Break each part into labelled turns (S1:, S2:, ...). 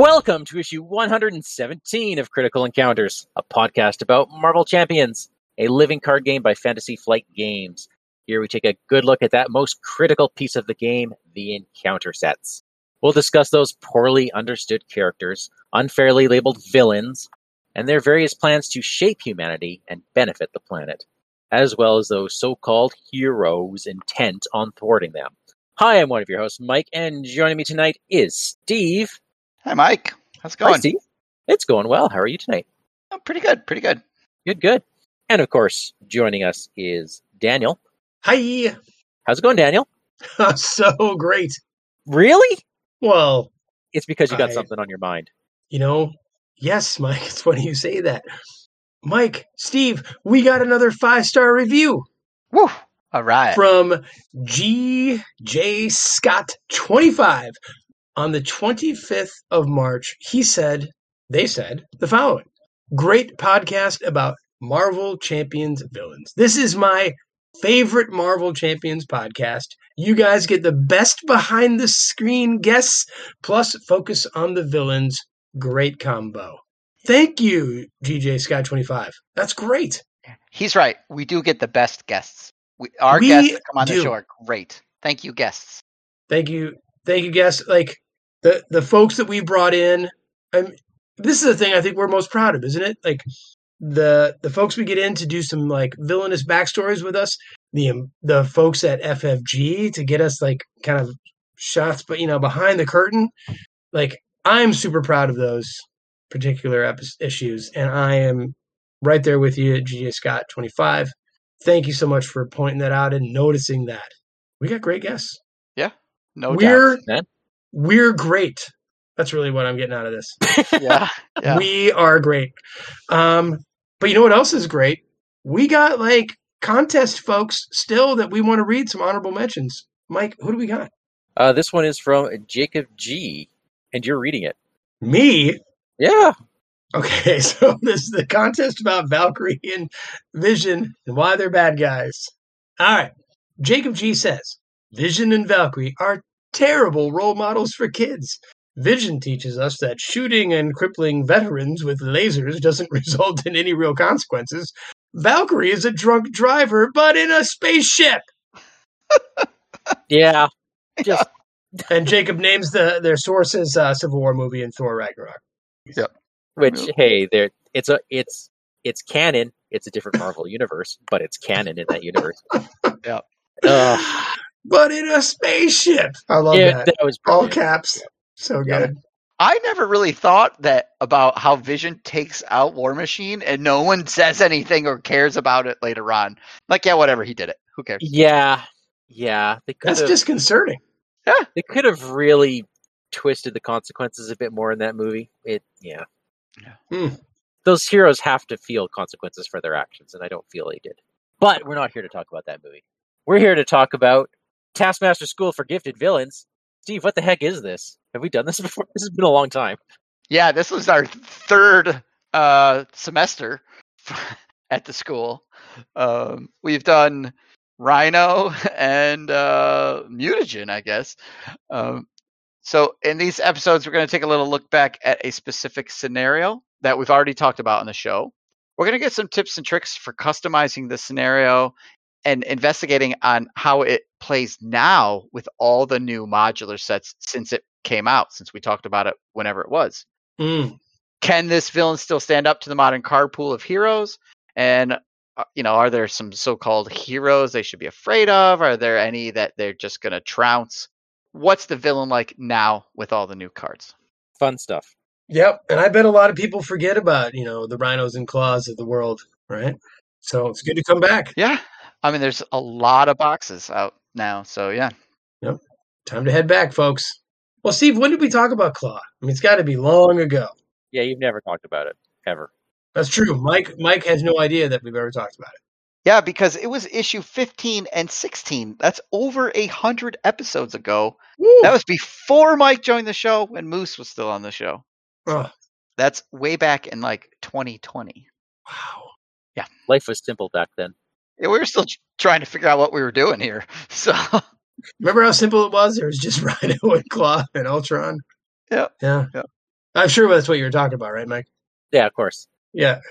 S1: Welcome to issue 117 of Critical Encounters, a podcast about Marvel Champions, a living card game by Fantasy Flight Games. Here we take a good look at that most critical piece of the game, the encounter sets. We'll discuss those poorly understood characters, unfairly labeled villains, and their various plans to shape humanity and benefit the planet, as well as those so called heroes intent on thwarting them. Hi, I'm one of your hosts, Mike, and joining me tonight is Steve.
S2: Hi, Mike. How's it
S1: Hi,
S2: going?
S1: Steve. It's going well. How are you tonight?
S2: Oh, pretty good. Pretty good.
S1: Good, good. And of course, joining us is Daniel.
S3: Hi.
S1: How's it going, Daniel?
S3: so great.
S1: Really?
S3: Well,
S1: It's because you got
S3: I-
S1: something on your mind.
S3: you know, yes, Mike, it's funny you say that. Mike, Steve, we got another five star review
S2: Woo! All right.
S3: from GJ Scott 25 on the 25th of March. He said, they said the following Great podcast about Marvel Champions villains. This is my favorite Marvel Champions podcast. You guys get the best behind the screen guests, plus focus on the villains. Great combo. Thank you, GJ Scott 25. That's great.
S2: He's right. We do get the best guests. We, our
S3: We
S2: guests come on the show are great. Thank you, guests.
S3: Thank you. Thank you, guests. Like the the folks that we brought in. I'm, this is the thing I think we're most proud of, isn't it? Like the the folks we get in to do some like villainous backstories with us. The um, the folks at FFG to get us like kind of shots, but you know behind the curtain. Like I'm super proud of those particular epi- issues, and I am right there with you, GJ Scott twenty five. Thank you so much for pointing that out and noticing that. We got great guests
S2: No
S3: we're
S1: man.
S3: we're great. That's really what I'm getting out of this.
S2: Yeah. Yeah.
S3: We are great. Um, but you know what else is great? We got like contest folks still that we want to read some honorable mentions. Mike, who do we got?
S1: Uh, this one is from Jacob G, and you're reading it.
S3: Me.
S1: Yeah.
S3: Okay, so this is the contest about Valkyrie and Vision and why they're bad guys. All right. Jacob G says Vision and Valkyrie are terrible role models for kids. Vision teaches us that shooting and crippling veterans with lasers doesn't result in any real consequences. Valkyrie is a drunk driver, but in a spaceship.
S1: Yeah. Just
S3: And Jacob names the their sources uh, Civil War movie and Thor Ragnarok. Yep.
S1: which
S2: Yeah.
S1: hey, there it's a it's it's canon. It's a different Marvel universe, but it's canon in that universe.
S2: Yeah.
S1: Ugh.
S3: But in a spaceship. I love
S1: yeah,
S3: that.
S1: that was
S3: All caps. So
S1: Yeah.
S3: good.
S2: I never really thought that about how Vision takes out War Machine and no one says anything or cares about it later on. Like, yeah, whatever, he did it. Who cares?
S1: Yeah, yeah. They could
S3: That's
S1: have
S3: disconcerting.
S1: they could have really twisted the consequences a bit more in that movie. It yeah.
S3: Hmm.
S1: Those heroes have to feel consequences for their actions, and I don't feel they did. But we're not here to talk about that movie. We're here to talk about Taskmaster School for Gifted Villains. Steve, what the heck is this? Have we done this before? This has been a long time.
S2: Yeah, this was our third uh, semester at the school. Um, we've done Rhino and uh, Mutagen, I guess. Um, so, in these episodes, we're going to take a little look back at a specific scenario that we've already talked about on the show. We're going to get some tips and tricks for customizing the scenario and investigating on how it plays now with all the new modular sets since it came out, since we talked about it whenever it was
S3: Mm.
S2: can this villain still stand up to the modern card pool of heroes? And uh, you know, are there some so-called heroes they should be afraid of? Are there any that they're just going to trounce? What's the villain like now with all the new cards?
S1: Fun stuff.
S3: Yep. And I bet a lot of people forget about, you know, the rhinos and claws of the world, right? So it's good to come back.
S2: Yeah, I mean, there's a lot of boxes out now, so yeah. Yep.
S3: Time to head back, folks. Well, Steve, when did we talk about Claw? I mean, it's got to be long ago.
S1: Yeah, you've never talked about it ever.
S3: That's true. Mike Mike has no idea that we've ever talked about it.
S2: Yeah, because it was issue 15 and 16. That's over a hundred episodes ago.
S3: Woo!
S2: That was before Mike joined the show and Moose was still on the show.
S3: oh,
S2: That's way back in like 2020.
S3: wow. Yeah.
S1: Life was simple back then.
S2: Yeah, we were still trying to figure out what we were doing here. So
S3: Remember how simple it was? There was just Rhino and Claw and Ultron.
S2: Yeah.
S3: Yeah.
S2: Yeah.
S3: I'm sure that's what you were talking about, right, Mike?
S1: Yeah, of course.
S3: Yeah.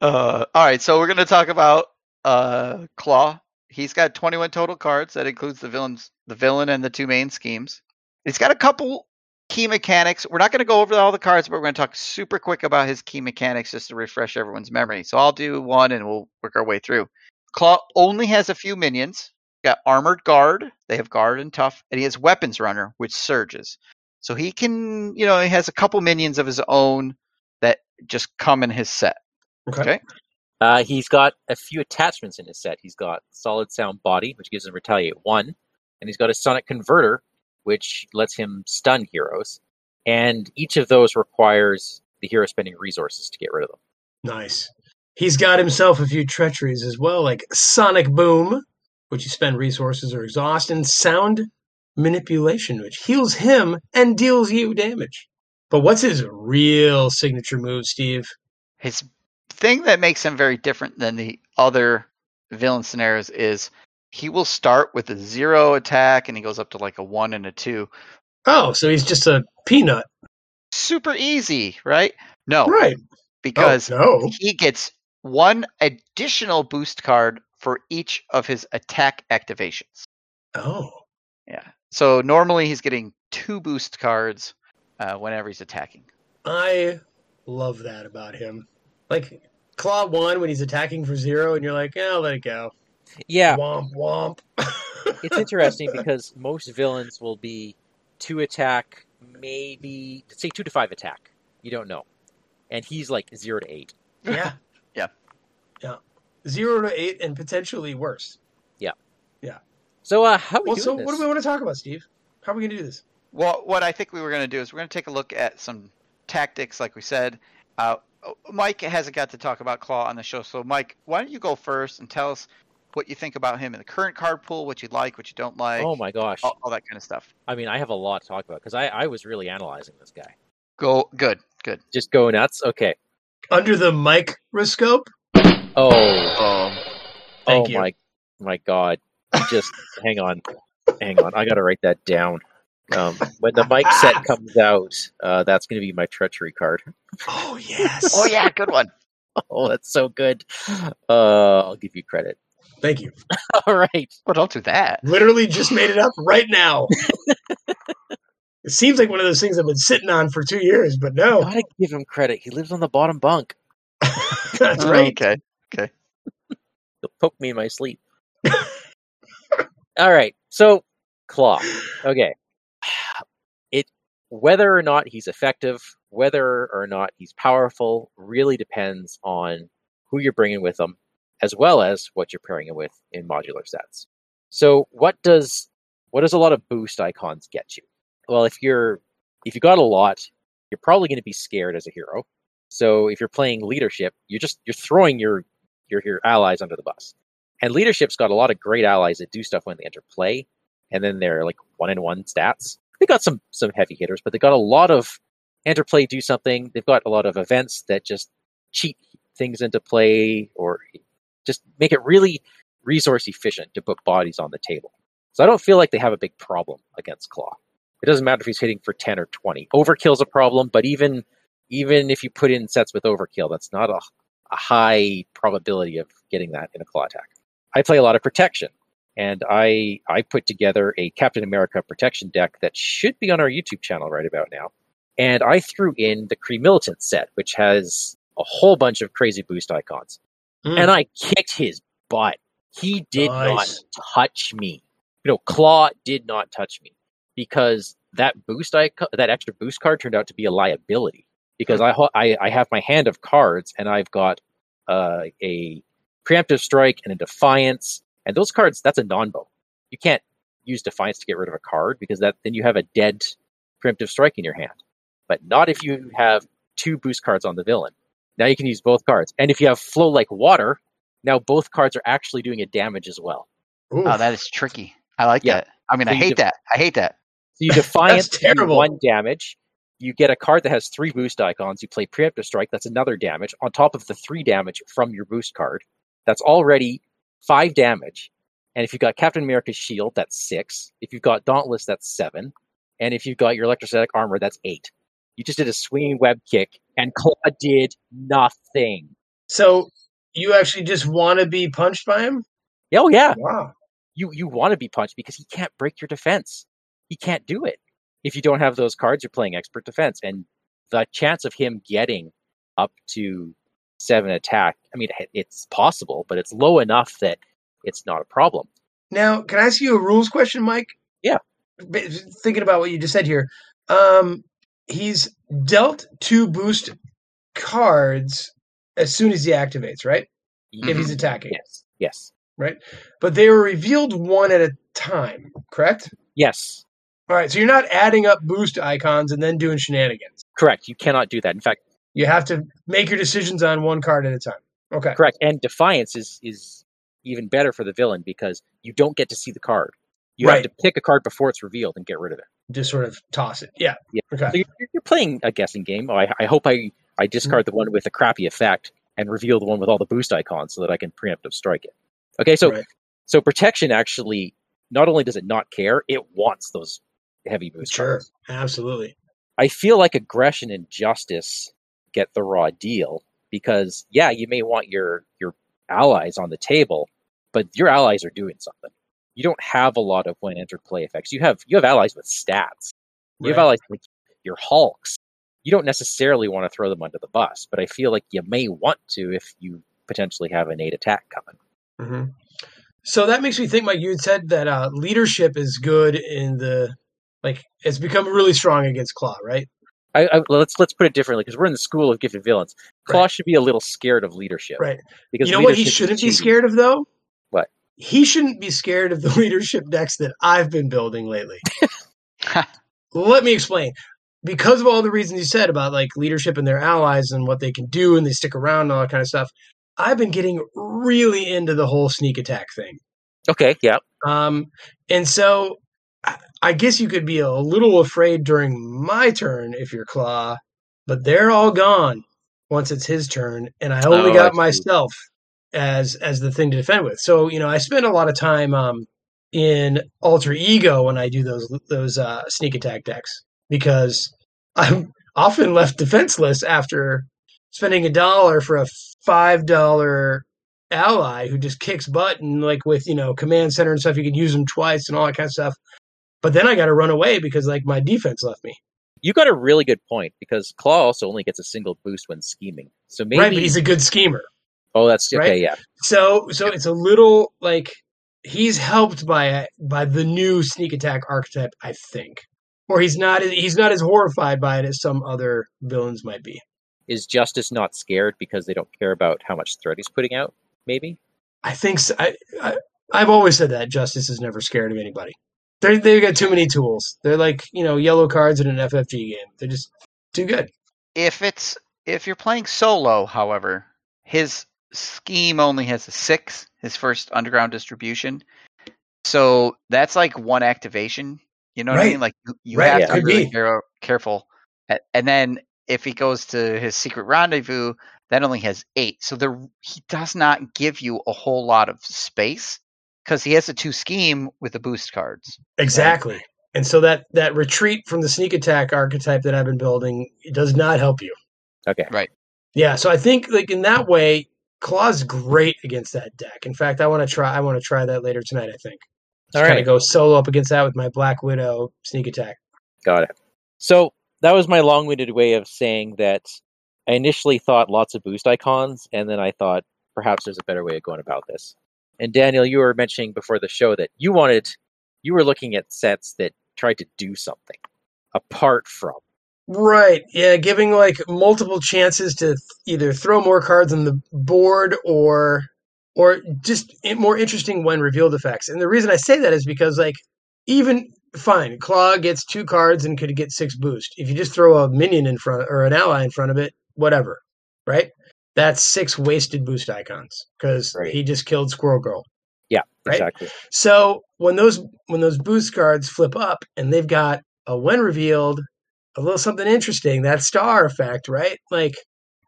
S2: Uh, all right, so we're going to talk about uh, Claw. He's got 21 total cards. That includes the villains, the villain, and the two main schemes. He's got a couple key mechanics. We're not going to go over all the cards, but we're going to talk super quick about his key mechanics just to refresh everyone's memory. So I'll do one, and we'll work our way through. Claw only has a few minions. Got armored guard. They have guard and tough, and he has weapons runner, which surges. So he can, you know, he has a couple minions of his own that just come in his set.
S3: Okay.
S2: Okay.
S1: Uh, he's got a few attachments in his set. He's got solid sound body, which gives him retaliate one, and he's got a sonic converter, which lets him stun heroes. And each of those requires the hero spending resources to get rid of them.
S3: Nice. He's got himself a few treacheries as well, like Sonic Boom, which you spend resources or exhaust, and Sound Manipulation, which heals him and deals you damage. But what's his real signature move, Steve?
S2: His thing that makes him very different than the other villain scenarios is he will start with a zero attack and he goes up to like a one and a two.
S3: Oh, so he's just a peanut.
S2: Super easy, right? No,
S3: Right.
S2: because
S3: oh, no.
S2: he gets one additional boost card for each of his attack activations.
S3: Oh.
S2: Yeah. So normally he's getting two boost cards uh, whenever he's attacking.
S3: I love that about him. Like Claw one when he's attacking for zero, and you're like, yeah, I'll let it go.
S1: Yeah,
S3: Womp womp.
S1: it's interesting because most villains will be two attack, maybe say two to five attack. You don't know, and he's like zero to eight.
S3: yeah.
S2: Yeah.
S3: Yeah. Zero to eight and potentially worse. Yeah. Yeah.
S1: So, uh, how are we
S3: Well,
S1: doing
S3: so
S1: this?
S3: what do we want to talk about, Steve? How are we going to do this?
S2: Well, what I think we were going to do is we're going to take a look at some tactics, like we said. Uh, Mike hasn't got to talk about Claw on the show, so Mike, why don't you go first and tell us what you think about him in the current card pool, what you like, what you don't like,
S1: oh my gosh!
S2: all, all that kind of stuff.
S1: I mean, I have a lot to talk about because I, I was really analyzing this guy.
S2: Go, good, good.
S1: Just go nuts. Okay.
S3: Under the microscope?
S1: Oh,
S2: Um,
S3: Thank
S1: oh
S3: you.
S1: my, my God! Just hang on, hang on. I got to write that down. Um, when the mic set comes out, uh, that's going to be my treachery card.
S3: Oh, yes.
S2: oh yeah, good one.
S1: Oh, that's so good. Uh, I'll give you credit.
S3: Thank you.
S1: All right.
S2: Well, don't do that.
S3: Literally just made it up right now. it seems like one of those things I've been sitting on for two years, but no.
S1: Gotta give him credit. He lives on the bottom bunk.
S3: That's oh, right.
S2: Okay. Okay.
S1: He'll poke me in my sleep. All right. So, Claw. Okay. It whether or not he's effective, whether or not he's powerful, really depends on who you're bringing with him, as well as what you're pairing it with in modular sets. So, what does what does a lot of boost icons get you? Well, if you're if you got a lot, you're probably going to be scared as a hero. So, if you're playing leadership, you're just you're throwing your your your allies under the bus. And leadership's got a lot of great allies that do stuff when they enter play, and then they're like one in one stats. They got some some heavy hitters, but they got a lot of enter play, do something. They've got a lot of events that just cheat things into play or just make it really resource efficient to put bodies on the table. So I don't feel like they have a big problem against Claw. It doesn't matter if he's hitting for ten or twenty. Overkill's a problem, but even even if you put in sets with overkill, that's not a, a high probability of getting that in a claw attack. I play a lot of protection, and I I put together a Captain America protection deck that should be on our YouTube channel right about now. And I threw in the Kree Militant set, which has a whole bunch of crazy boost icons.
S3: Mm.
S1: And I kicked his butt. He did
S3: Nice.
S1: not touch me. You know, Claw did not touch me because that boost icon, that extra boost card turned out to be a liability because I, I I have my hand of cards and I've got uh, a preemptive strike and a defiance and those cards that's a nombo. You can't use defiance to get rid of a card because that then you have a dead preemptive strike in your hand. But not if you have two boost cards on the villain. Now you can use both cards. And if you have flow like water, now both cards are actually doing a damage as well.
S3: Oh, Oof.
S2: Oh, that is tricky. I like
S1: Yeah.
S2: that. I mean,
S1: So
S2: I hate
S1: def-
S2: that. I hate that.
S1: So you defiance
S3: That's
S1: you
S3: terrible.
S1: one damage. You get a card that has three boost icons. You play preemptive strike. That's another damage on top of the three damage from your boost card. That's already five damage. And if you've got Captain America's shield, that's six. If you've got Dauntless, that's seven. And if you've got your electrostatic armor, that's eight. You just did a swinging web kick, and Claw did nothing.
S3: So you actually just want to be punched by him?
S1: Oh yeah,
S3: Wow.
S1: you you want to be punched because he can't break your defense. He can't do it. If you don't have those cards, you're playing expert defense, and the chance of him getting up to seven attack, I mean, it's possible, but it's low enough that it's not a problem.
S3: Now, can I ask you a rules question, Mike?
S1: Yeah.
S3: Thinking about what you just said here, um, he's dealt two boost cards as soon as he activates, right? If he's mm-hmm. attacking,
S1: Yes, yes, Right?
S3: but they were revealed one at a time, correct?
S1: yes,
S3: All right, so you're not adding up boost icons and then doing shenanigans.
S1: correct. You cannot do that. In fact,
S3: You have to make your decisions on one card at a time. Okay.
S1: correct. And defiance is is even better for the villain because you don't get to see the card. You
S3: Right.
S1: have to pick a card before it's revealed and get rid of it.
S3: Just sort of toss it. Yeah.
S1: Yeah.
S3: Okay.
S1: So you're, you're playing a guessing game. Oh, I, I hope I, I mm-hmm. discard the one with a crappy effect and reveal the one with all the boost icons so that I can preemptive strike it. Okay, so
S3: Right.
S1: so protection actually not only does it not care, it wants those heavy boost
S3: Sure.
S1: cards.
S3: Absolutely.
S1: I feel like aggression and justice get the raw deal because yeah, you may want your your allies on the table, but your allies are doing something. You don't have a lot of when entered play effects. You have you have allies with stats. You have allies like your Hulks. You don't necessarily want to throw them under the bus, but I feel like you may want to if you potentially have an eight attack coming.
S3: hmm So that makes me think, Mike. You had said that uh, leadership is good in the like. It's become really strong against Claw, right?
S1: I, I, let's let's put it differently because we're in the school of gifted villains. Claw
S3: Right.
S1: should be a little scared of leadership,
S3: Right.
S1: Because
S3: you know what he shouldn't be scared of, though.
S1: What?
S3: He shouldn't be scared of the leadership decks that I've been building lately. Let me explain. Because of all the reasons you said about like leadership and their allies and what they can do and they stick around and all that kind of stuff, I've been getting really into the whole sneak attack thing.
S1: Okay, yeah,
S3: Um, and so I- guess you could be a little afraid during my turn if you're Claw, but they're all gone once it's his turn, and I only
S1: Oh,
S3: got myself as as the thing to defend with. So you know, I spend a lot of time um, in alter ego when I do those those uh, sneak attack decks because I'm often left defenseless after spending a dollar for a five dollar ally who just kicks butt and like with you know command center and stuff you can use them twice and all that kind of stuff but then i got to run away because like my defense left me
S1: you got a really good point because Claw also only gets a single boost when scheming. So maybe
S3: right but he's a good schemer
S1: oh, that's okay,
S3: right?
S1: yeah,
S3: so so it's a little like he's helped by by the new sneak attack archetype i think or he's not he's not as horrified by it as some other villains might be
S1: is Justice not scared because they don't care about how much threat he's putting out? Maybe.
S3: i think so. I, I i've always said that justice is never scared of anybody they they've got too many tools they're like you know yellow cards in an ffg game they're just too good
S2: if it's if you're playing solo, however, his scheme only has a six, his first underground distribution. So that's like one activation. You know what I mean? Like you, you
S3: Right,
S2: have
S1: yeah.
S2: to be really care- careful. And then if he goes to his secret rendezvous, that only has eight. So there he does not give you a whole lot of space because he has a two scheme with the boost cards.
S3: Exactly. And so that that retreat from the sneak attack archetype that I've been building it does not help you.
S1: Okay. Right.
S3: Yeah, so I think like in that way, Claw's great against that deck. In fact, I want to try I want to try that later tonight, I think.
S1: All
S3: Kind
S1: right.
S3: go solo up against that with my Black Widow sneak attack.
S1: Got it. So that was my long-winded way of saying that I initially thought lots of boost icons, and then I thought perhaps there's a better way of going about this. And Daniel, you were mentioning before the show that you wanted, you were looking at sets that tried to do something apart from.
S3: Right. Yeah, giving like multiple chances to th- either throw more cards on the board or or just more interesting when revealed effects. And the reason I say that is because like even fine, Claw gets two cards and could get six boost. If you just throw a minion in front or an ally in front of it, whatever. Right? That's six wasted boost icons because
S1: Right.
S3: he just killed Squirrel Girl.
S1: Yeah,
S3: Right.
S1: exactly.
S3: So when those when those boost cards flip up and they've got a when revealed, a little something interesting, that star effect, right? Like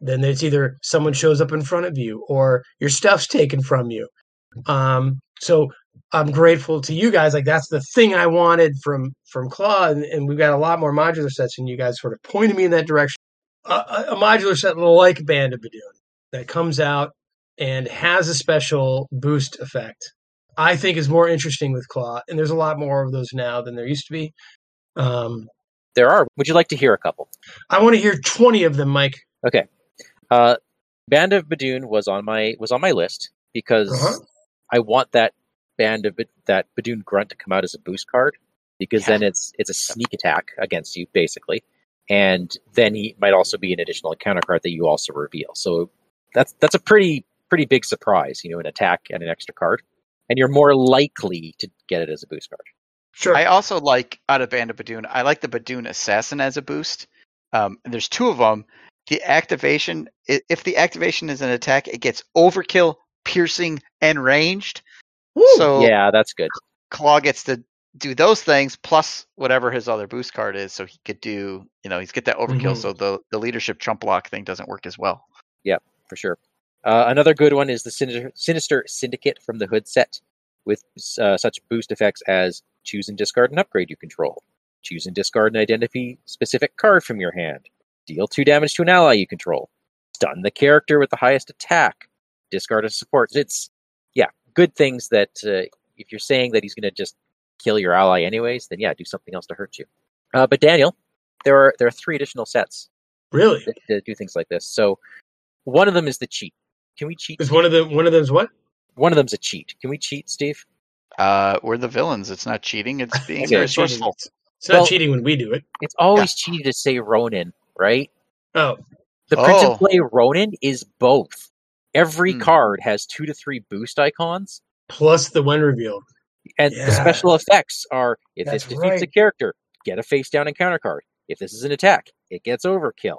S3: then it's either someone shows up in front of you or your stuff's taken from you. Um, so I'm grateful to you guys. Like that's the thing I wanted from from Claw, and, and we've got a lot more modular sets, and you guys sort of pointed me in that direction. A, a, modular set like Band of Badoon that comes out and has a special boost effect. I think is more interesting with Claw, and there's a lot more of those now than there used to be. Um,
S1: There are. Would you like to hear a couple?
S3: I want to hear 20 of them, Mike.
S1: Okay. Uh, Band of Badoon was on my was on my list because
S3: Uh-huh.
S1: I want that band of that Badoon grunt to come out as a boost card because
S2: Yeah.
S1: then it's it's a sneak attack against you basically, and then he might also be an additional encounter card that you also reveal. So that's that's a pretty pretty big surprise, you know, an attack and an extra card, and you're more likely to get it as a boost card.
S3: Sure.
S2: I also like out of Band of Badoon. I like the Badoon Assassin as a boost. Um, and there's two of them. The activation, if the activation is an attack, it gets overkill, piercing, and ranged.
S3: Woo!
S2: So
S1: yeah, that's good.
S2: Claw gets to do those things plus whatever his other boost card is. So he could do, you know, he's get that overkill.
S3: Mhm.
S2: So the the leadership trump block thing doesn't work as well.
S1: Yeah, for sure. Uh, another good one is the Sinister, Sinister Syndicate from the Hood set, with uh, such boost effects as choose and discard an upgrade you control, choose and discard an identity specific card from your hand, deal two damage to an ally you control, stun the character with the highest attack, discard a support. It's yeah, good things that uh, if you're saying that he's going to just kill your ally anyways, then yeah, do something else to hurt you. Uh, but Daniel, there are there are three additional sets
S3: really?
S1: that, that do things like this. So one of them is the cheat. Can we cheat?
S3: Is one of them one of them's what?
S1: One of them's a cheat. Can we cheat, Steve?
S2: Uh, we're the villains. It's not cheating. It's being
S3: It's not cheating.
S2: resourceful.
S3: It's not
S1: Well-
S3: cheating when we do it.
S1: It's always cheating to say Ronan, right?
S3: Oh,
S1: The print
S2: Oh.
S1: and play Ronan is both. Every
S2: Hmm.
S1: card has two to three boost icons,
S3: plus the when reveal.
S1: and the special effects are if
S3: That's
S1: this defeats a character, get a face down encounter card. If this is an attack, it gets overkill.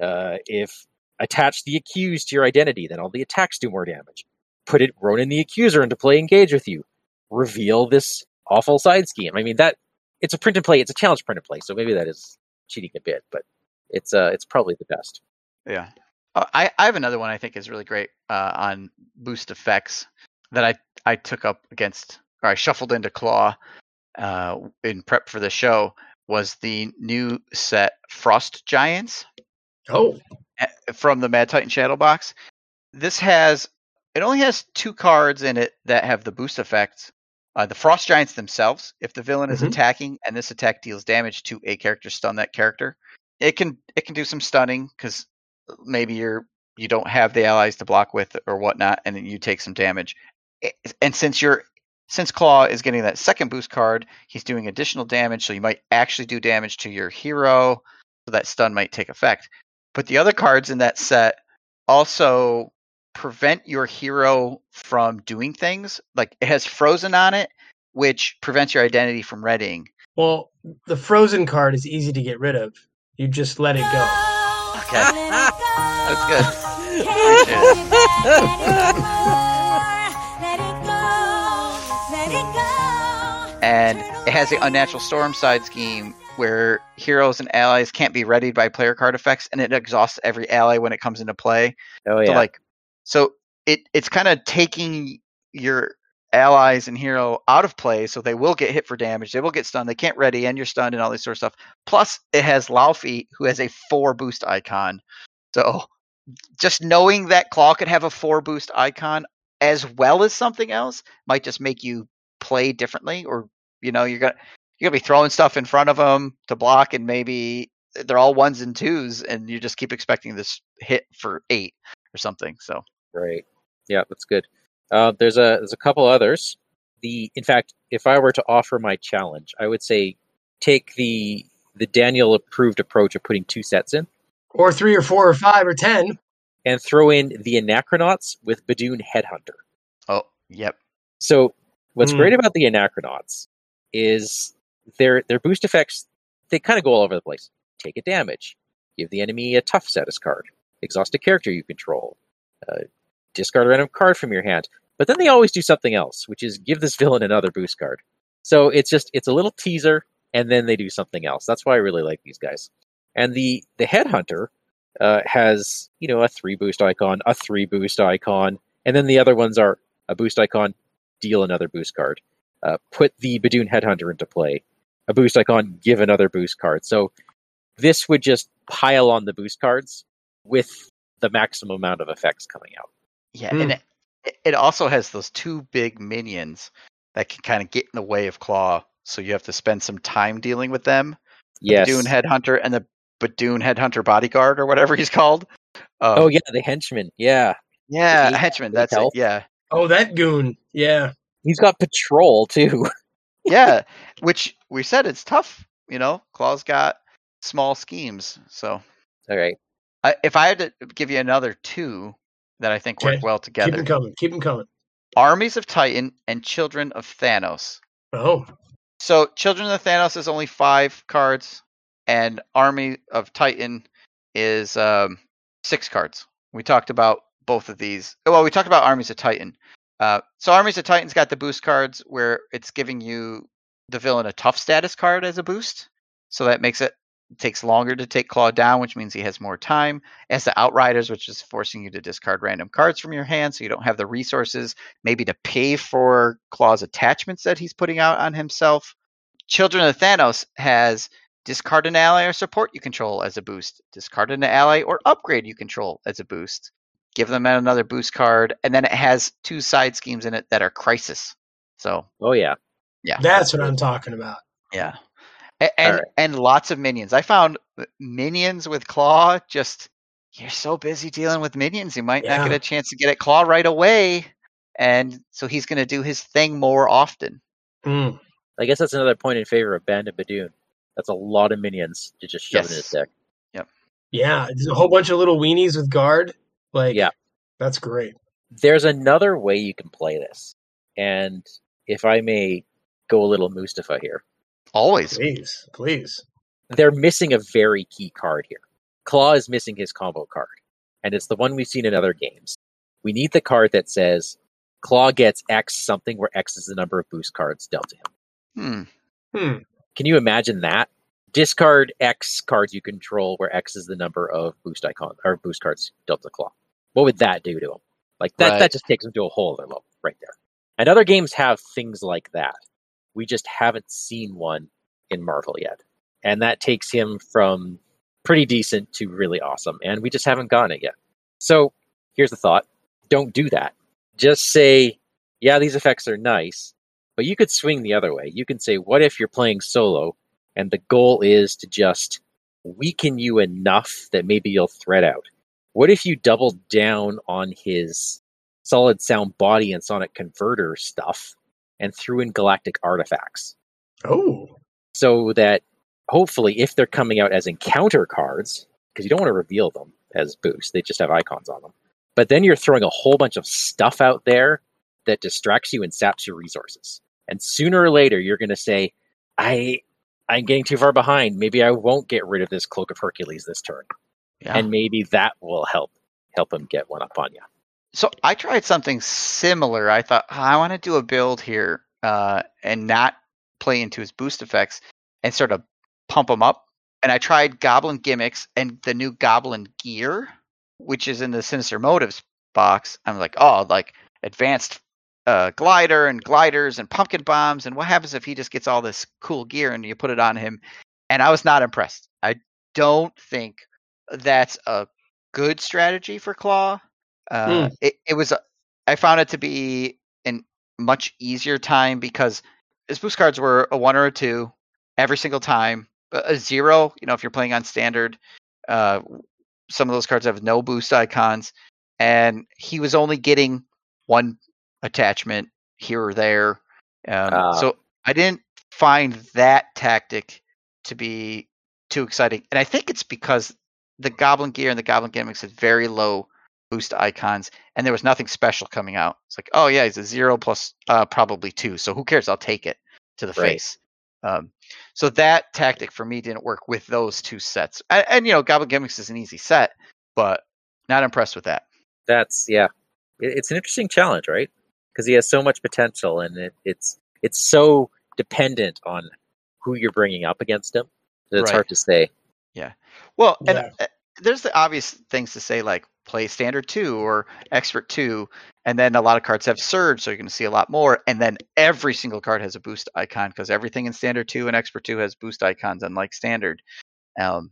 S1: Uh, if attach the accused to your identity, then all the attacks do more damage. Put it Ronan the accuser into play, engage with you. Reveal this awful side scheme. I mean that it's a print and play. It's a challenge print and play, so maybe that is cheating a bit, but it's uh it's probably the best.
S2: Yeah. Uh, I, I have another one I think is really great uh, on boost effects that I, I took up against, or I shuffled into Claw uh, in prep for the show was the new set Frost Giants
S3: Oh,
S2: from the Mad Titan Shadow Box. This has, it only has two cards in it that have the boost effects. Uh, the Frost Giants themselves, if the villain is
S3: Mhm.
S2: attacking and this attack deals damage to a character, stun that character. It can it can do some stunning because maybe you're you don't have the allies to block with or whatnot, and then you take some damage. And since you're since Claw is getting that second boost card, he's doing additional damage, so you might actually do damage to your hero, so that stun might take effect. But the other cards in that set also prevent your hero from doing things. Like it has frozen on it, which prevents your identity from readying.
S3: well, the frozen card is easy to get rid of. You just let it go.
S2: Okay. That's good. And it has the unnatural storm side scheme where heroes and allies can't be readied by player card effects, and it exhausts every ally when it comes into play.
S1: Oh
S2: So
S1: yeah.
S2: like, so it it's kind of taking your allies and hero out of play, so they will get hit for damage, they will get stunned, they can't ready, and you're stunned, and all this sort of stuff. Plus, it has Laufey, who has a four boost icon. So just knowing that Claw could have a four boost icon as well as something else might just make you play differently, or you know, you're gonna you're gonna be throwing stuff in front of them to block, and maybe they're all ones and twos, and you just keep expecting this hit for eight or something. So
S1: Right. Yeah, that's good. Uh, there's a there's a couple others. The in fact, if I were to offer my challenge, I would say take the the Daniel approved approach of putting two sets in
S3: Or three or four or five or ten.
S1: and throw in the Anachronauts with Badoon Headhunter.
S2: oh yep,
S1: So what's
S3: Hmm.
S1: great about the Anachronauts is their their boost effects they kind of go all over the place. Take a damage, give the enemy a tough status card, exhaust a character you control, uh, discard a random card from your hand. But then they always do something else, which is give this villain another boost card. So it's just it's a little teaser, and then they do something else. That's why I really like these guys. And the the headhunter uh, has you know a three boost icon, a three boost icon, and then the other ones are a boost icon, deal another boost card. Uh, put the Badoon Headhunter into play. A boost icon, give another boost card. So this would just pile on the boost cards with the maximum amount of effects coming out.
S2: Yeah,
S3: Hmm.
S2: and it, it also has those two big minions that can kind of get in the way of Claw, so you have to spend some time dealing with them.
S1: Yes.
S2: Badoon Headhunter and the Badoon Headhunter Bodyguard or whatever he's called. Um,
S1: oh yeah, the henchman. Yeah,
S2: yeah,
S1: he-
S2: henchman.
S1: with
S2: That's it. Yeah,
S3: Oh, that goon. Yeah.
S1: he's got patrol too.
S2: yeah. Which we said it's tough. You know, Claw's got small schemes. So
S1: All right.
S2: I, if I had to give you another two that I think
S3: Okay.
S2: work well together.
S3: Keep them coming. Keep them coming.
S2: Armies of Titan and Children of Thanos.
S3: Oh.
S2: So Children of Thanos is only five cards, and Army of Titan is um, six cards. We talked about both of these. Well, we talked about Armies of Titan. Uh, so Armies of Titan's got the boost cards where it's giving you the villain a tough status card as a boost. So that makes it takes longer to take Claw down, which means he has more time. As the Outriders, which is forcing you to discard random cards from your hand, so you don't have the resources maybe to pay for Claw's attachments that he's putting out on himself. Children of Thanos has discard an ally or support you control as a boost, discard an ally or upgrade you control as a boost, give them another boost card, and then it has two side schemes in it that are crisis. So
S1: Oh yeah.
S2: yeah,
S3: That's what I'm talking about.
S2: yeah, A- and
S1: Alright.
S2: and lots of minions. I found minions with claw just you're so busy dealing with minions, you might not get a chance to get at claw right away, and so he's going to do his thing more often.
S3: Mm.
S1: I guess that's another point in favor of Band of Badoon. That's a lot of minions to just shove in his deck.
S3: Yeah. Yeah. There's a whole bunch of little weenies with guard. Like,
S1: Yeah.
S3: That's great.
S1: There's another way you can play this, and if I may go a little Mustafa here,
S2: Always,
S3: Please. Please.
S1: they're missing a very key card here. Claw is missing his combo card, and it's the one we've seen in other games. We need the card that says Claw gets X something where X is the number of boost cards dealt to him.
S2: hmm.
S3: Hmm.
S1: Can you imagine that? Discard X cards you control where X is the number of boost icon or boost cards dealt to Claw. What would that do to him? Like that
S2: Right.
S1: that just takes him to a whole other level right there. And other games have things like that. We just haven't seen one in Marvel yet. And that takes him from pretty decent to really awesome. And we just haven't gotten it yet. So here's the thought. Don't do that. Just say, yeah, these effects are nice, but you could swing the other way. You can say, what if you're playing solo and the goal is to just weaken you enough that maybe you'll thread out? What if you doubled down on his solid sound body and sonic converter stuff and threw in galactic artifacts?
S3: Oh.
S1: So that hopefully, if they're coming out as encounter cards, because you don't want to reveal them as boosts, they just have icons on them. But then you're throwing a whole bunch of stuff out there that distracts you and saps your resources. And sooner or later, you're going to say, "I, I'm getting too far behind. Maybe I won't get rid of this cloak of Hercules this turn."
S2: Yeah.
S1: And maybe that will help help him get one up on you.
S2: So I tried something similar. I thought "Ah, I want to do a build here uh, and not play into his boost effects and sort of pump him up. And I tried Goblin gimmicks and the new Goblin gear, which is in the Sinister Motives box. I'm like, oh, like advanced uh, glider and gliders and pumpkin bombs. And what happens if he just gets all this cool gear and you put it on him? And I was not impressed. I don't think that's a good strategy for Claw. Uh, it, it was, I found it to be an much easier time because his boost cards were a one or a two every single time. A a zero, you know, if you're playing on standard, uh, some of those cards have no boost icons, and he was only getting one attachment here or there. Um,
S1: Ah.
S2: so I didn't find that tactic to be too exciting, and I think it's because the Goblin gear and the Goblin gimmicks had very low boost icons, and there was nothing special coming out. It's like, oh yeah, he's a zero plus uh, probably two, so who cares? I'll take it to the
S1: Right.
S2: face. Um, so that tactic for me didn't work with those two sets, and, and you know, Goblin gimmicks is an easy set, but not impressed with that.
S1: That's yeah. It's an interesting challenge, right? Because he has so much potential, and it, it's it's so dependent on who you're bringing up against him that it's
S2: Right.
S1: hard to say. Yeah.
S2: Well, and
S3: Yeah.
S2: uh, there's the obvious things to say, like play standard two or expert two, and then a lot of cards have surge, so you're going to see a lot more. And then every single card has a boost icon because everything in standard two and expert two has boost icons, unlike standard. Um,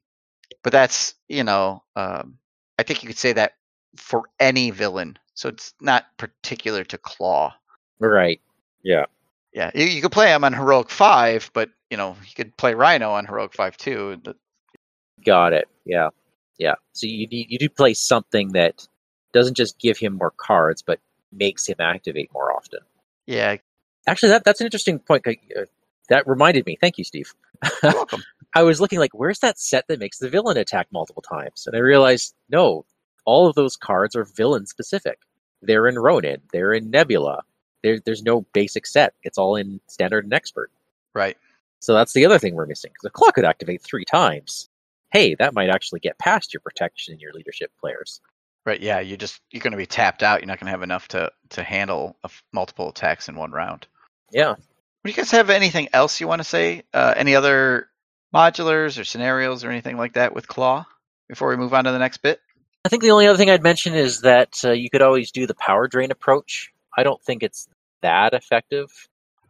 S2: but that's you know, um, I think you could say that for any villain, so it's not particular to Claw.
S1: Right. Yeah.
S2: Yeah, you, you could play him on heroic five, but you know you could play Rhino on heroic five too.
S1: Got it. Yeah. Yeah. So you need you do play something that doesn't just give him more cards, but makes him activate more often.
S2: Yeah,
S1: Actually, that that's an interesting point. Uh, That reminded me. Thank you, Steve.
S2: you're welcome.
S1: I was looking like, where's that set that makes the villain attack multiple times? And I realized, no, all of those cards are villain specific. They're in Ronan. They're in Nebula. There, there's no basic set. It's all in standard and expert.
S2: Right.
S1: So that's the other thing we're missing. Because the clock could activate three times. Hey, that might actually get past your protection and your leadership players.
S2: Right. Yeah. You just you're going to be tapped out. You're not going to have enough to to handle a f- multiple attacks in one round.
S1: Yeah.
S2: Do you guys have anything else you want to say? Uh, any other modulars or scenarios or anything like that with Claw before we move on to the next bit?
S1: I think the only other thing I'd mention is that uh, you could always do the power drain approach. I don't think it's that effective.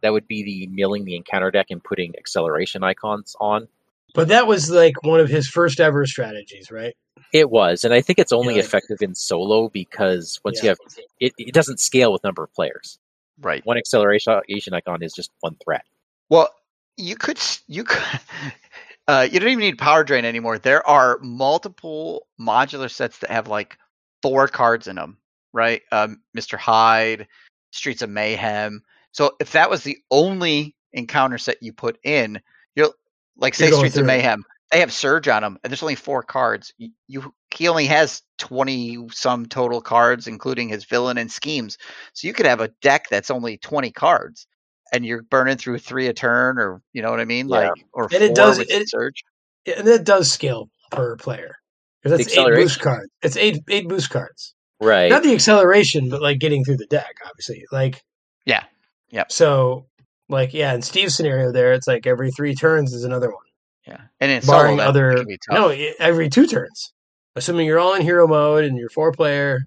S1: That would be the milling the encounter deck and putting acceleration icons on.
S3: But that was like one of his first ever strategies, right?
S1: It was, and I think it's only
S3: Yeah, like-
S1: effective in solo because once
S3: Yeah.
S1: you have it, it doesn't scale with number of players.
S2: Right.
S1: One acceleration icon is just one threat.
S2: Well, you could you could uh, you don't even need power drain anymore. There are multiple modular sets that have like four cards in them, right? Um, Mr. Hyde, Streets of Mayhem. So if that was the only encounter set you put in, you're like say Streets of
S3: through it.
S2: Mayhem. They have Surge on them, and there's only four cards. You, you he only has twenty some total cards, including his villain and schemes. So you could have a deck that's only twenty cards and you're burning through three a turn, or you know what I mean,
S1: Yeah.
S2: like or
S3: And it does- it-
S2: surge.
S3: And that does scale per player. 'Cause that's eight boost cards. It's eight eight boost cards.
S1: Right.
S3: Not the acceleration, but like getting through the deck, obviously. Like
S2: Yeah. Yep.
S3: So like yeah, in Steve's scenario there, it's like every three turns is another one.
S2: Yeah, and in
S3: barring
S2: that
S3: other
S2: can be tough.
S3: no every two turns assuming you're all in hero mode and you're four player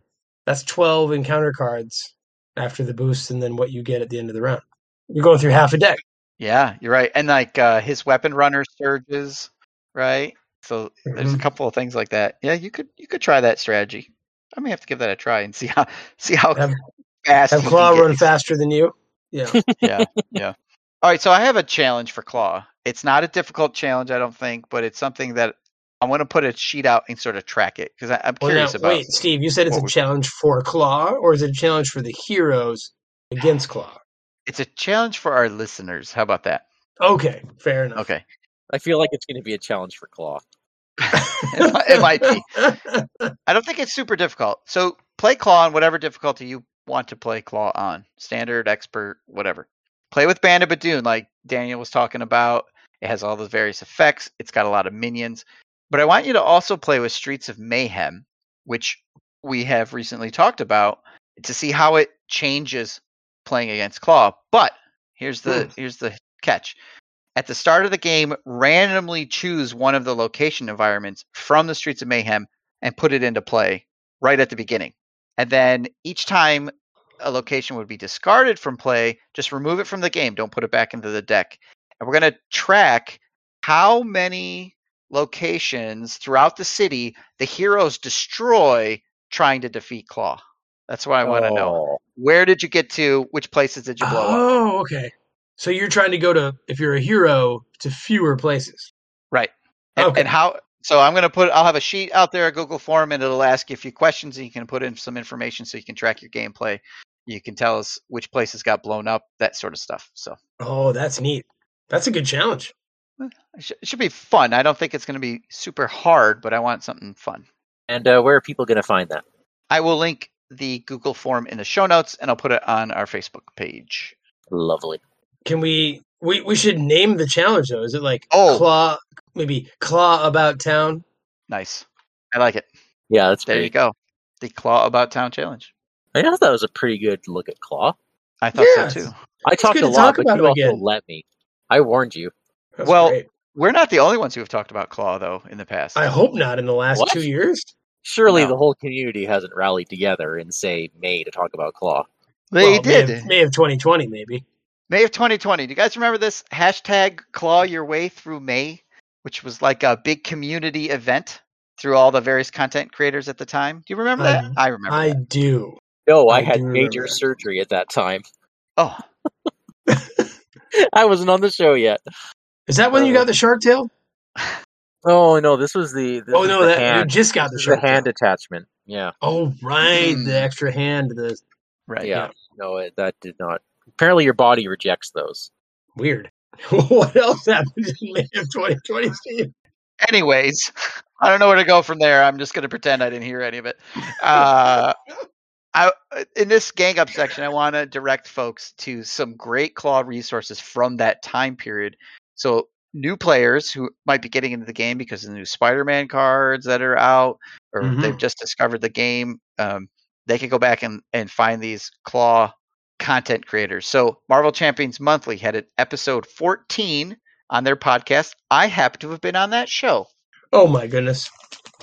S3: that's 12 encounter cards after the boost and then what you get at the end of the round you're going through half a deck
S2: Yeah, you're right. And like uh, his weapon runner surges, right? So there's a
S3: Mhm.
S2: couple of things like that. Yeah, you could you could try that strategy. I may have to give that a try and see how see how
S3: Have-
S2: fast
S3: have claw run faster than you yeah
S2: yeah, yeah. All right, so I have a challenge for Claw. It's not a difficult challenge, I don't think, but it's something that I want to put a sheet out and sort of track it because I'm
S3: well, now,
S2: curious about.
S3: wait steve you said it's
S2: what
S3: a
S2: we-
S3: challenge for claw or is it a challenge for the heroes against claw
S2: It's a challenge for our listeners. How about that?
S3: okay fair enough
S2: Okay,
S1: I feel like it's going to be a challenge for Claw.
S2: it might be. I don't think it's super difficult. So play Claw on whatever difficulty you want to play Claw on, standard, expert, whatever. Play with Band of Badoon, like Daniel was talking about. It has all the various effects. It's got a lot of minions. But I want you to also play with Streets of Mayhem, which we have recently talked about, to see how it changes playing against Claw. But here's the
S3: Hmm.
S2: here's the catch. At the start of the game, randomly choose one of the location environments from the Streets of Mayhem and put it into play right at the beginning. And then each time a location would be discarded from play, just remove it from the game. Don't put it back into the deck. And we're going to track how many locations throughout the city the heroes destroy trying to defeat Claw. That's what I want to know.
S1: Oh,
S2: Where did you get to? Which places did you blow up?
S3: oh okay so you're trying to go to if you're a hero to fewer places
S2: Right. And,
S3: Okay.
S2: and how? So I'm going to put. I'll have a sheet out there, a Google form, and it'll ask you a few questions, and you can put in some information so you can track your gameplay. You can tell us which places got blown up, that sort of stuff. So
S3: oh that's neat that's a good challenge
S2: it it should be fun. I don't think it's going to be super hard, but I want something fun.
S1: and uh, where are people going to find that?
S2: I will link the Google form in the show notes, and I'll put it on our Facebook page.
S1: Lovely.
S3: Can we we we should name the challenge though? Is it like
S2: Oh.
S3: claw maybe claw about town?
S2: Nice. I like it.
S1: Yeah, that's
S2: There you go. The Claw About Town challenge.
S1: I thought that was a pretty good look at Claw.
S2: I thought
S3: Yes.
S2: so too.
S1: I talked a
S3: to
S1: lot,
S3: talk
S1: but
S3: about
S1: you also
S3: again.
S1: let me. I warned you.
S3: That's
S2: Well,
S3: great.
S2: We're not the only ones who have talked about Claw, though, in the past.
S3: I hope not in the last
S1: What?
S3: two years.
S1: Surely
S2: No.
S1: the whole community hasn't rallied together in, say, May to talk about Claw.
S2: They
S3: Well,
S2: did.
S3: May of, May of 2020, maybe.
S2: May of 2020. Do you guys remember this hashtag claw your way through May, which was like a big community event through all the various content creators at the time? Do you remember
S3: I-
S2: that? I remember.
S3: I
S2: that.
S3: do.
S1: No, I,
S3: I
S1: had major
S3: remember
S1: surgery at that time.
S2: Oh,
S1: I wasn't on the show yet.
S3: Is that when you
S1: Uh,
S3: got the shark tail?
S1: Oh no, this was the this
S3: Oh
S1: was
S3: no,
S1: the
S3: that you just got the
S1: this the hand
S3: tail.
S1: attachment. Yeah,
S3: Oh right,
S2: Hmm.
S3: the extra hand. The
S2: right.
S1: yeah. No, it, that did not. Apparently, your body rejects those.
S3: weird. what else happened in May of 2020, Steve?
S2: Anyways, I don't know where to go from there. I'm just going to pretend I didn't hear any of it. Uh, I, in this gang up section, I want to direct folks to some great Klaw resources from that time period. So, new players who might be getting into the game because of the new Spider-Man cards that are out, or
S3: Mhm.
S2: they've just discovered the game, um, they can go back and, and find these Klaw content creators. So, Marvel Champions Monthly had an episode 14 on their podcast. I happen to have been on that show.
S3: Oh my goodness,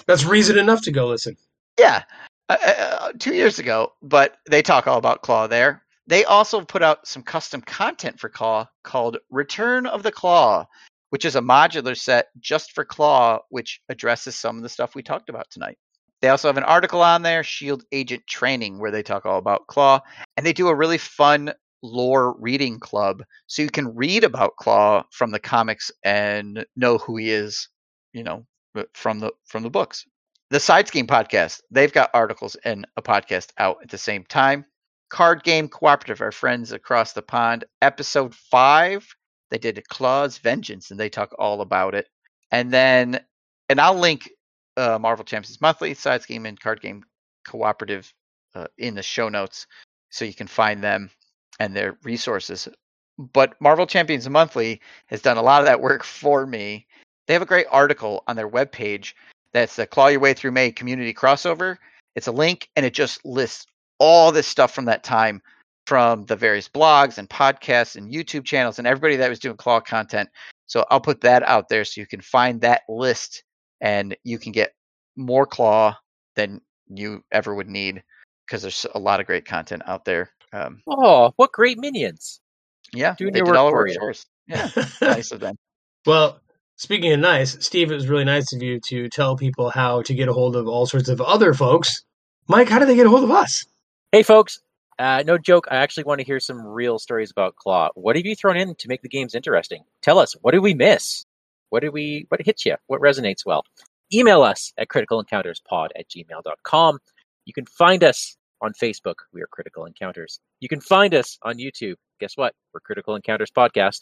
S3: that's reason enough to go listen.
S2: Yeah, uh, uh, two years ago, but they talk all about Klaw there. They also put out some custom content for Klaw called Return of the Klaw, which is a modular set just for Klaw, which addresses some of the stuff we talked about tonight. They also have an article on there, Shield Agent Training, where they talk all about Klaw, and they do a really fun lore reading club, so you can read about Klaw from the comics and know who he is, you know, uh, from the from the books the Side Scheme podcast, they've got articles and a podcast out at the same time. Card Game Cooperative, our friends across the pond, episode five, they did Klaw's Vengeance and they talk all about it. And then, and I'll link uh, Marvel Champions Monthly, Side Scheme, and Card Game Cooperative uh, in the show notes so you can find them and their resources. But Marvel Champions Monthly has done a lot of that work for me. They have a great article on their webpage that's the Klaw Your Way Through May community crossover. It's a link and it just lists all this stuff from that time from the various blogs and podcasts and YouTube channels and everybody that was doing Klaw content. So I'll put that out there so you can find that list and you can get more Klaw than you ever would need because there's a lot of great content out there. Um,
S1: Oh, what great minions!
S2: yeah,
S1: Doing
S2: they
S1: your
S2: did
S1: work
S2: all the work for us. Yeah, nice of them.
S3: Well, speaking of nice, Steve, it was really nice of you to tell people how to get a hold of all sorts of other folks. Mike, how do they get a hold of us?
S1: Hey, folks. Uh, no joke. I actually want to hear some real stories about Klaw. What have you thrown in to make the games interesting? Tell us. What did we miss? What did we? What hits you? What resonates well? Email us at criticalencounterspod at gmail.com. You can find us on Facebook. We are Critical Encounters. You can find us on YouTube. Guess what? We're Critical Encounters Podcast.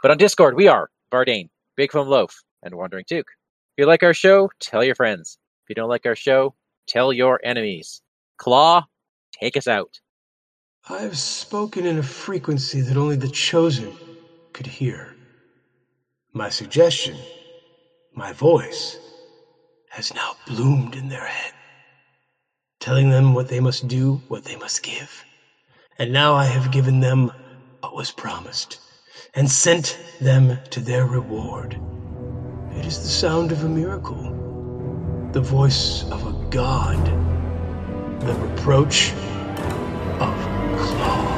S1: But on Discord, we are Bardane, Big Foam Loaf, and Wandering Took. If you like our show, tell your friends. If you don't like our show, tell your enemies. Klaw, take us out.
S3: I've spoken in a frequency that only the chosen could hear. My suggestion, my voice, has now bloomed in their head, telling them what they must do, what they must give. And now I have given them what was promised, and sent them to their reward. It is the sound of a miracle, the voice of a god, the reproach of Klaw.